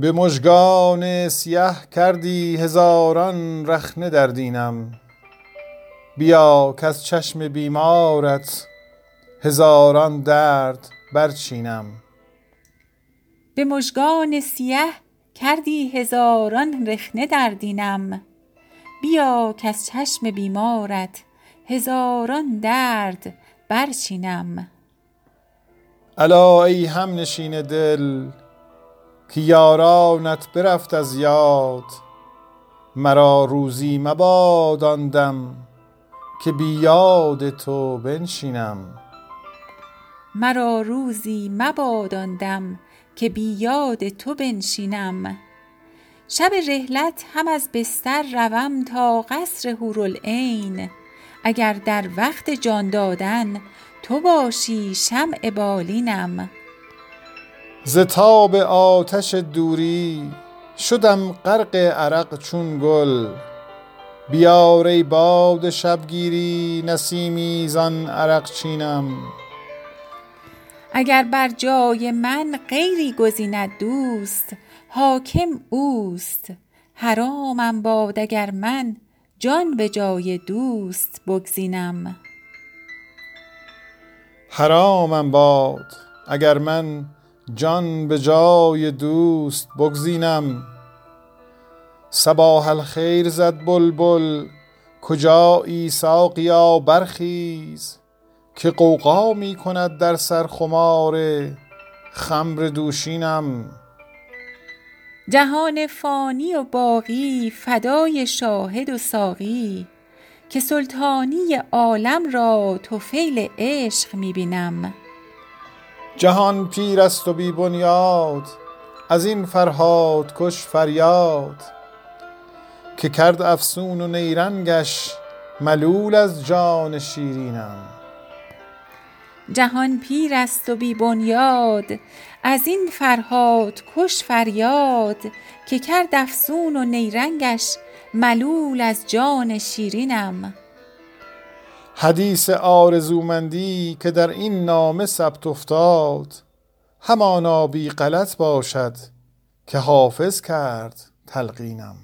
به مژگان سیه کردی هزاران رخنه در دینم. بیا کز چشم بیمارت هزاران درد برچینم. به مژگان سیه کردی هزاران رخنه در دینم. بیا کز چشم بیمارت هزاران درد برچینم. الا ای همنشین دل که یارانت برفت از یاد مرا روزی مباد آن که بی یاد تو بنشینم. مرا روزی مباد آن که بی یاد تو بنشینم. شب رحلت هم از بستر روم تا قصر حورالعین. اگر در وقت جان دادن تو باشی شمع بالینم. ز تاب آتش دوری شدم غرق عرق چون گل. بیار ای باد شبگیری نسیمی زان عرق چینم. اگر بر جای من غیری گزیند دوست حاکم اوست. حرامم باد اگر من جان به جای دوست بگزینم. حرامم باد اگر من جان به جای دوست بگزینم. صباح الخیر زد بلبل کجایی ساقیا برخیز که غوغا می کند در سر خمار خمر دوشینم. جهان فانی و باقی فدای شاهد و ساقی که سلطانی عالم را طفیل عشق می بینم. جهان پیر است و بی بنیاد از این فرهادکش فریاد. که کرد افسون و نیرنگش ملول از جان شیرینم. جهان پیر است و بی بنیاد از این فرهادکش فریاد. که کرد افسون و نیرنگش ملول از جان شیرینم. حدیث آرزومندی که در این نامه ثبت افتاد همانا بی غلط باشد که حافظ کرد تلقینم.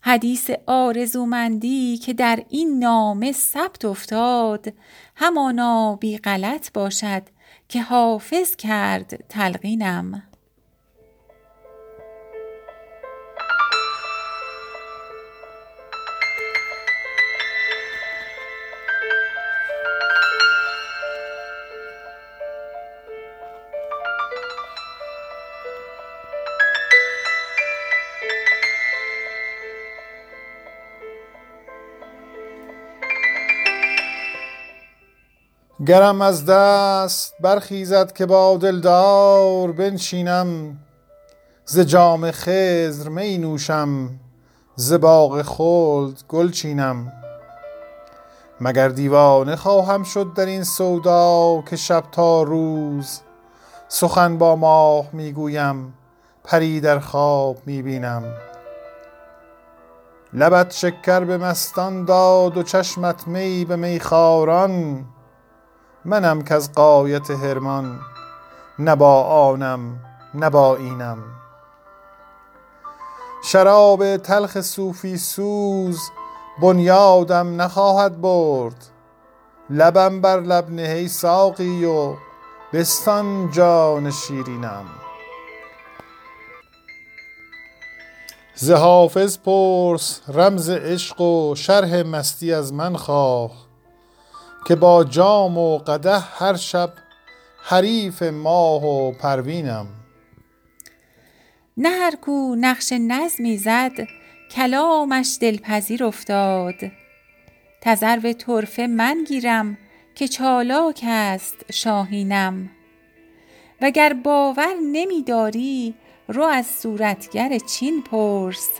حدیث آرزومندی که در این نامه ثبت افتاد همانا بی غلط باشد که حافظ کرد تلقینم. گرم از دست برخیزد که با دلدار بنشینم ز جام خضر می نوشم ز باغ خلد گل چینم. مگر دیوانه خواهم شد در این سودا که شب تا روز سخن با ماه می گویم پری در خواب می بینم. لبت شکر به مستان داد و چشمت می به میخواران منم کز غایت حرمان نه با آنم نه با اینم. شراب تلخ صوفی سوز بنیادم نخواهد برد لبم بر لب نه ای ساقی و بستان جان شیرینم. ز حافظ پرس رمز عشق و شرح مستی از من خواه که با جام و قدح هر شب حریف ماه و پروینم. نه هر کو نقش نظمی زد کلامش دلپذیر افتاد. تذرو طرفه من گیرم که چالاک است شاهینم. وگر باور نمی داری رو از صورتگر چین پرس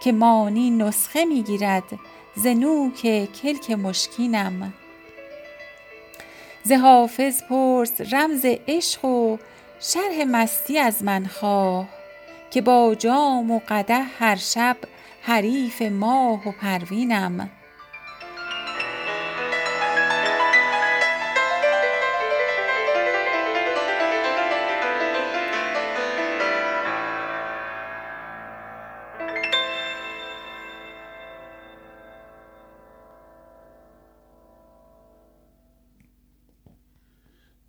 که مانی نسخه می گیرد ز نوک کلک مشکینم. ز حافظ پرس رمز عشق و شرح مستی از من خواه که با جام و قدح هر شب حریف ماه و پروینم.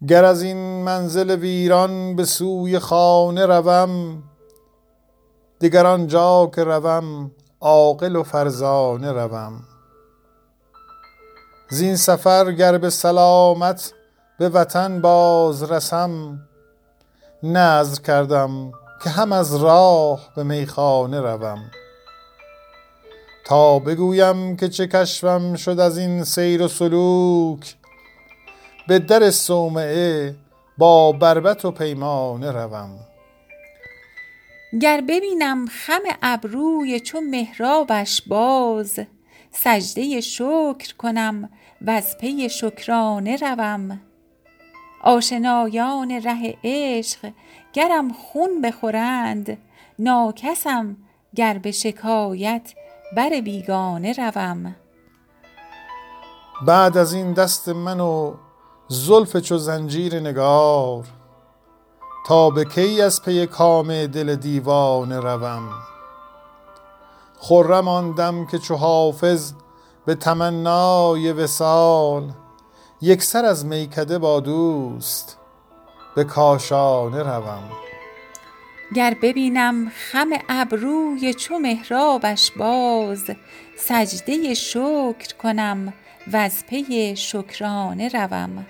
گر از این منزل ویران به سوی خانه روم دگر آنجا که روم عاقل و فرزانه روم. زین سفر گر به سلامت به وطن باز رسم نذر کردم که هم از راه به میخانه روم. تا بگویم که چه کشفم شد از این سیر و سلوک به در صومعه با بربط و پیمانه روم. گر ببینم خم ابروی چو محرابش باز سجده شکر کنم وز پی شکرانه روم. آشنایان ره عشق گرم خون بخورند ناکسم گر به شکایت بر بیگانه روم. بعد از این دست من و زلف چو زنجیر نگار تا به کی از پی کام دل دیوانه روم. خرم آن دم که چو حافظ به تمنای وصال یکسر از میکده با دوست به کاشانه روم. گر ببینم خم ابروی چو محرابش باز سجده شکر کنم وز پی شکرانه روم.